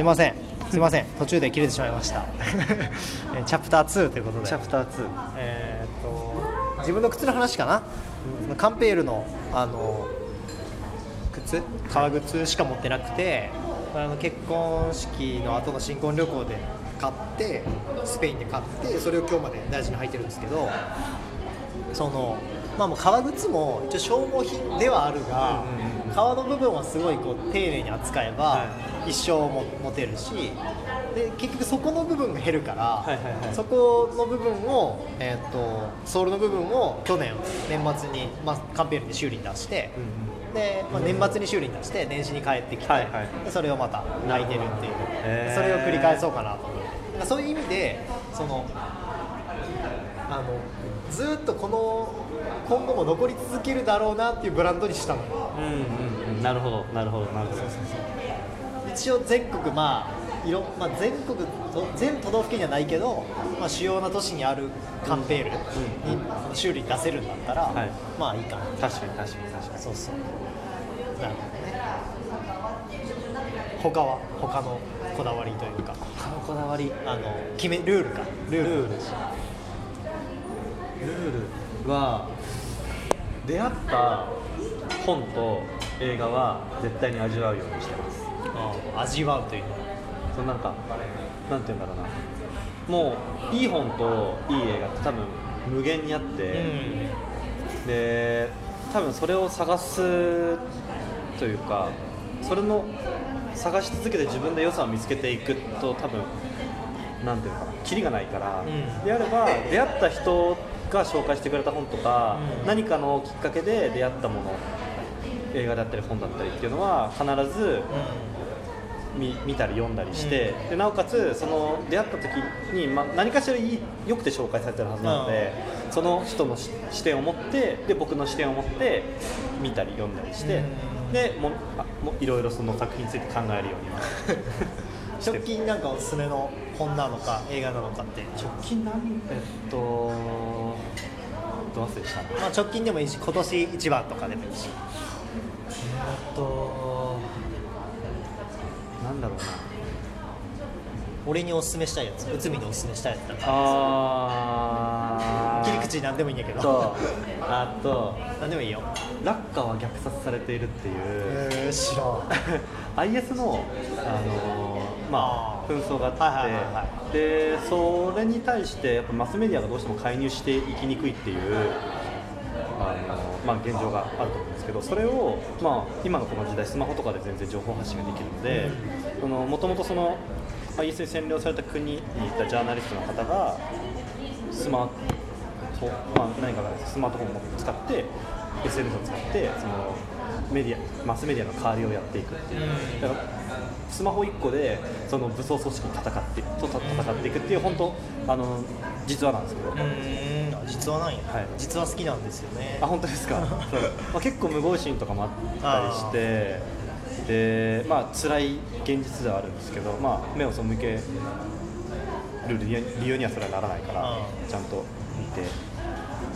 すいません。すいません。途中で切れてしまいました。えーチャプター2ということで。チャプター2えーっと自分の靴の話かな、カンペールのあの靴？革靴しか持ってなくてあの結婚式の後の新婚旅行で買ってスペインで買ってそれを今日まで大事に履いてるんですけどそのまあもう革靴も一応消耗品ではあるが、革の部分はすごいこう丁寧に扱えばは一生も持てるしで結局そこの部分が減るから、はいはいはい。そこの部分を、えー、とソールの部分を去年年末に、まあ、カンペールで修理に出して、で、まあ、年末に修理に出して年始に帰ってきて、はいはい。でそれをまた泣いてるっていう、それを繰り返そうかなと。思ってそういう意味でそのあのずーっとこの今後も残り続けるだろうなっていうブランドにしたの。ようんうんうん。なるほど。なるほど。なるほど。一応全国まあいろ、まあ、全国と全都道府県にはないけど、まあ、主要な都市にあるカンペールに修理に出せるんだったら、はい。まあいいかな。確かに確かに確かに。そうそう。なるほどね。他は他のこだわりというか。他のこだわり？あの決めルールか。ルール。ルール。ルールは出会った本と映画は絶対に味わうようにしてます。あ味わうというの。はそのなんかなんて言うんだろうな。もういい本といい映画って多分無限にあって、で多分それを探すというかそれの探し続けて自分で良さを見つけていくと多分なんていうのかなキリがないから、うん。であれば出会った人が紹介してくれた本とか、うん。何かのきっかけで出会ったもの映画だったり本だったりっていうのは必ず見見たり読んだりして、でなおかつその出会った時に、ま、何かしらいいよくて紹介されてるはずなので、その人のし視点を持ってで僕の視点を持って見たり読んだりして、うん。でもあもいろいろその作品について考えるようには 直近なんかおすすめの本なのか映画なのかって。直近なんえっとど忘れした？なまあ直近でもいいし今年一番とかでもいいし。えっとなんだろうな。俺におすすめしたいやつ。内海におすすめしたいやつあー。切り口なんでもいいんだけど。と あとなんでもいいよ。ラッカは虐殺されているっていう。えー、知らん。IS の、あのーまあ、紛争があって、でそれに対してやっぱマスメディアがどうしても介入していきにくいっていう、あのまあ、現状があると思うんですけどそれを、まあ、今のこの時代スマホとかで全然情報発信ができるのでもともとその IS に占領された国にいたジャーナリストの方がスマート、まあ、何かがスマートフォンを使って SNS を使ってそのメディアマスメディアの代わりをやっていくっていう、だからスマホ1個でその武装組織に戦ってと戦っていくっていう本当あの実話なんですけど、実はなんや、はい。実は好きなんですよね。あ本当ですか？まあ、結構無謀心とかもあったりしてでまあ辛い現実ではあるんですけど、まあ、目を背ける理由にはそれはならないからあちゃんと見て、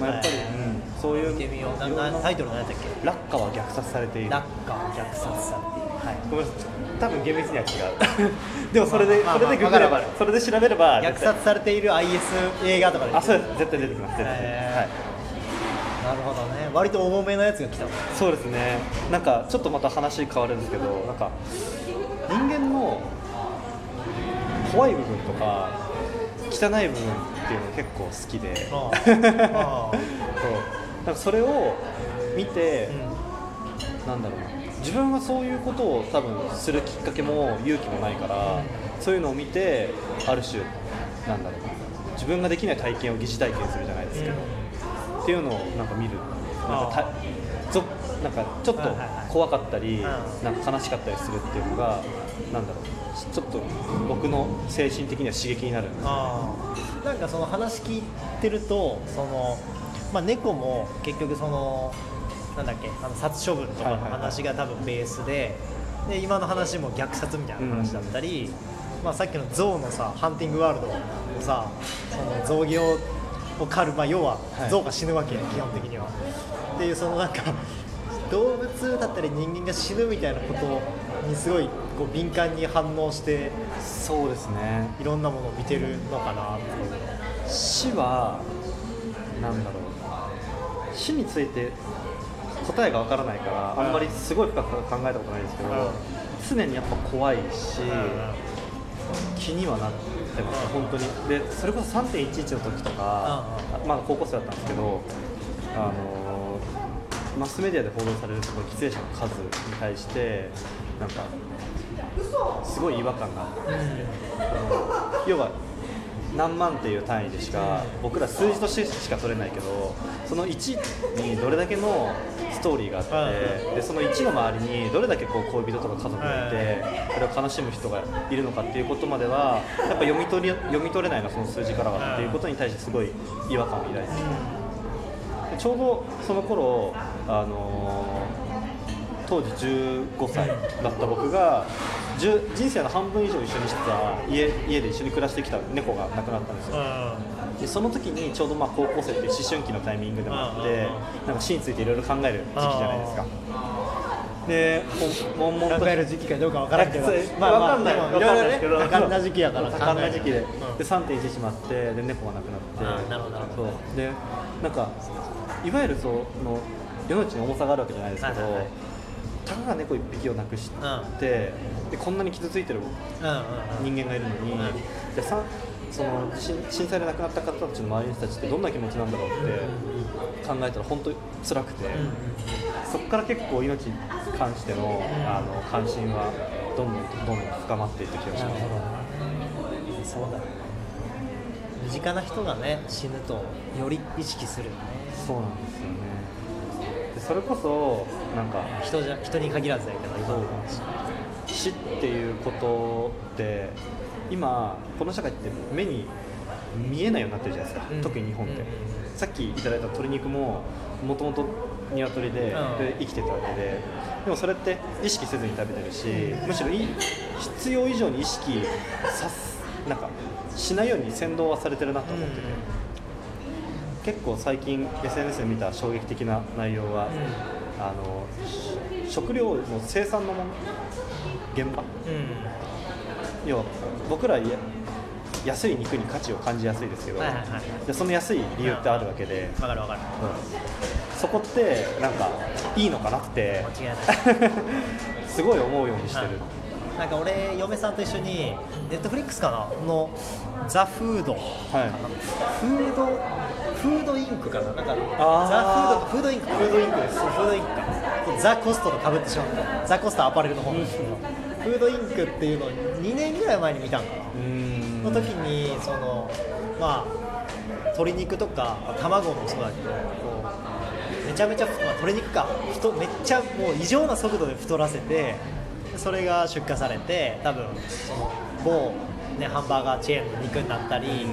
まあ、やっぱり、はい。うん、そういう見てみよう。タイトル何やったっけ？落下は虐殺されている。落下虐殺されているはい。ごめんなさい。多分厳密には違う。でもそれで、まあそれでググればそれで調べれば虐殺されている IS 映画とかであそうです絶対。出てきます。絶対はい。なるほどね。割と重めのやつが来た。のそうですね。なんかちょっとまた話変わるんですけどなんか人間の怖い部分とか汚い部分っていうのが結構好きで。ああ。あそう。なんかそれを見て、なんだろうな自分はそういうことを多分するきっかけも勇気もないから、そういうのを見てある種なんだろうな自分ができない体験を疑似体験するじゃないですけど、っていうのをなんか見る。なんかたぞなんかちょっと怖かったり、ん。なんか悲しかったりするっていうのがなんだろうちょっと僕の精神的には刺激になる。んですよああ。なんかその話聞いてるとその、まあ、猫も結局そのなんだっけあの殺処分とかの話が多分ベースで,、で今の話も虐殺みたいな話だったり、まあ、さっきの象のさハンティングワールドもさその象牙を狩る、まあ、要ははい。象が死ぬわけ、基本的には。っていうそのなんか動物だったり人間が死ぬみたいなことにすごいこう敏感に反応してそうですね。いろんなものを見てるのかな。って死はなんだろう。死について答えがわからないからあんまりすごい深く考えたことないですけど、常にやっぱ怖いし、気にはなってます本当に。でそれこそ3.11の時とか、まだ高校生だったんですけどあのマスメディアで報道されるその犠牲者の数に対してなんかすごい違和感があって、要は何万っていう単位でしか僕ら数字としてしか取れないけどその1にどれだけのストーリーがあってでその1の周りにどれだけこう恋人とか家族がいてそれを悲しむ人がいるのかっていうことまではやっぱ読み取り読み取れないなその数字からはっていうことに対してすごい違和感を抱いてて。でちょうどその頃あのー当時15歳だった僕が10人生の半分以上一緒にしてた家家で一緒に暮らしてきた猫が亡くなったんですよ。でその時にちょうどまあ高校生っていう思春期のタイミングでもあってなんか死についていろいろ考える時期じゃないですか。で悶々と考える時期かどうかわからんけどまあまあわかんない。いですけど。多感な時期やから多感な時期で、うん。で3.1しまってで猫が亡くなって。あなるほどなるほど。そう。でなんかいわゆるその命に重さがあるわけじゃないですけど、たかが猫1匹を亡くして、うんでこんなに傷ついてる人間がいるのに、うん。じゃあさそのし震災で亡くなった方たちの周りの人たちってどんな気持ちなんだろうって考えたら本当に辛くて、そこから結構命に関してのあの関心はどんどんどんどん深まっていった気がします。なるほど。そうだね。身近な人がね死ぬとより意識するよね。そうなんですよね。でそれこそなんか人じゃ人に限らずだけど今の話死っていうことって今この社会って目に見えないようになってるじゃないですか、うん。特に日本って、うんさっきいただいた鶏肉ももともと鶏で,、うん。で生きてたわけで。でもそれって意識せずに食べてるし、むしろい必要以上に意識さすなんかしないように先導はされてるなと思ってて、結構最近 SNS で見た衝撃的な内容は、あのし食料の生産のもの現場。うん。要は僕らは安い肉に価値を感じやすいですけど、はいはいはいでその安い理由ってあるわけで、わかるわかる。うん。そこってなんかいいのかなって間違いない。すごい思うようにしてる、なんか俺嫁さんと一緒にネットフリックスかなのザ・フードはい。フードフードインクかな。なんかザ・フードフードインクフードインクです。フードインクか。ザ・コストとかぶってしまった。ザ・コストアパレルの方なん。ですけどフードインクっていうのを2年ぐらい前に見たんかな。の時にそのまあ鶏肉とか卵もそうだけどこうめちゃめちゃ、まあ、鶏肉か。太めっちゃもう異常な速度で太らせてそれが出荷されて多分その某、ね、ハンバーガーチェーンの肉になったり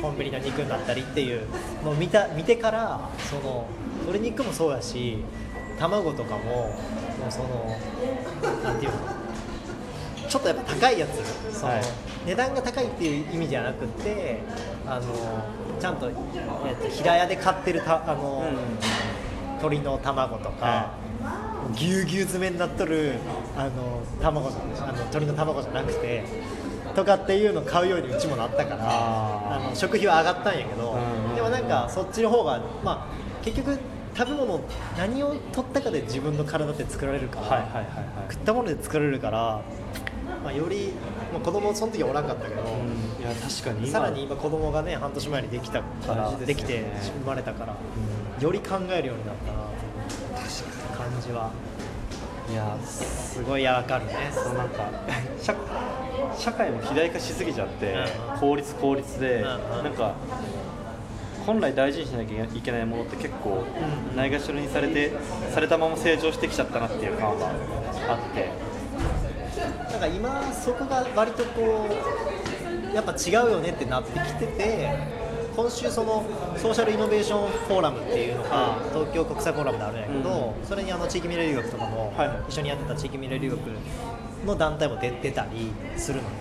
コンビニの肉になったりっていうのを見た見てからその鶏肉もそうやし卵とかももうそのなんていうの？ちょっとやっぱ高いやつ。はい。値段が高いっていう意味じゃなくてあのちゃんと,、えっと平屋で買ってるたあの、鶏の卵とか、はぎゅうぎゅう詰めになっとるあの卵あの鶏の卵じゃなくてとかっていうのを買うようにうちもなったからあの食費は上がったんやけど、うんでもなんかそっちの方がまあ結局食べ物何を取ったかで自分の体って作られるから、食ったもので作られるから、まあ、より、まあ、子供その時はおらんかったけど、うん。いや確かに今。さらに今子供がね半年前にできたからできですよね。て生まれたから、より考えるようになったな確かに感じは。いやすごいやわかるね。そのなんか 社社会も肥大化しすぎちゃって、うん。効率効率で、うんうん。なんか本来大事にしなきゃいけないものって結構うん。ないがしろにされてされたまま成長してきちゃったなっていう感はあってなんか今そこが割とこうやっぱ違うよねってなってきてて今週そのソーシャルイノベーションフォーラムっていうのが東京国際フォーラムであるんやけど、それにあの地域未来留学とかも一緒にやってた地域未来留学の団体も出てたりするのよ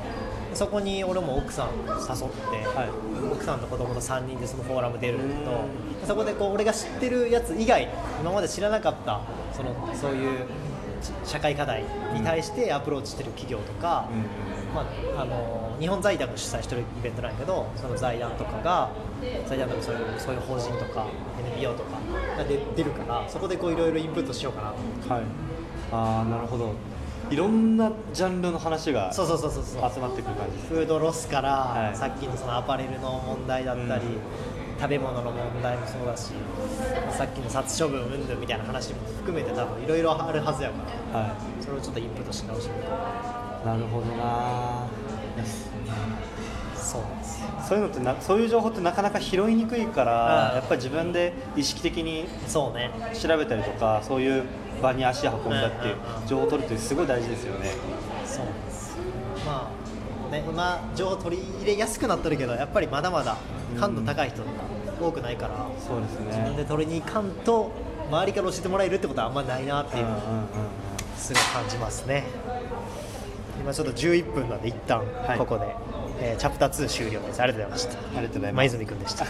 そこに俺も奥さん誘って、はい。奥さんと子供と3人でそのフォーラム出るんだけどそこでこう俺が知ってるやつ以外今まで知らなかったそのそういう社会課題に対してアプローチしてる企業とか、まあ、あの日本財団が主催してるイベントなんやけどその財団とかが財団とかそういうそういう法人とか NPO とかが出出るからそこでこういろいろインプットしようかなと。はい。ああなるほど。いろんなジャンルの話が集そうそうそうそうそう。まってくる感じですフードロスから、はい。さっきのそのアパレルの問題だったり、うん食べ物の問題もそうだしさっきの殺処分云々みたいな話も含めて多分いろいろあるはずやからはそれをちょっとインプットし直してみよいなるほどな。うそうですよ。そういうのってなそういう情報ってなかなか拾いにくいから、うんやっぱり自分で意識的にそうね。調べたりとかそういう場に足を運んだっていううんうんうん情報を取るってすごい大事ですよね。そうですまあね今情報取り入れやすくなってるけどやっぱりまだまだ感度高い人が多くないから、そうです自分でね取りに行かんと周りから教えてもらえるってことはあんまないなっていう、うんうんうんすごい感じますね。今ちょっと11分なんで一旦はいここで、えーチャプター2終了です。ありがとうございました。ありがとうございます。前泉君でした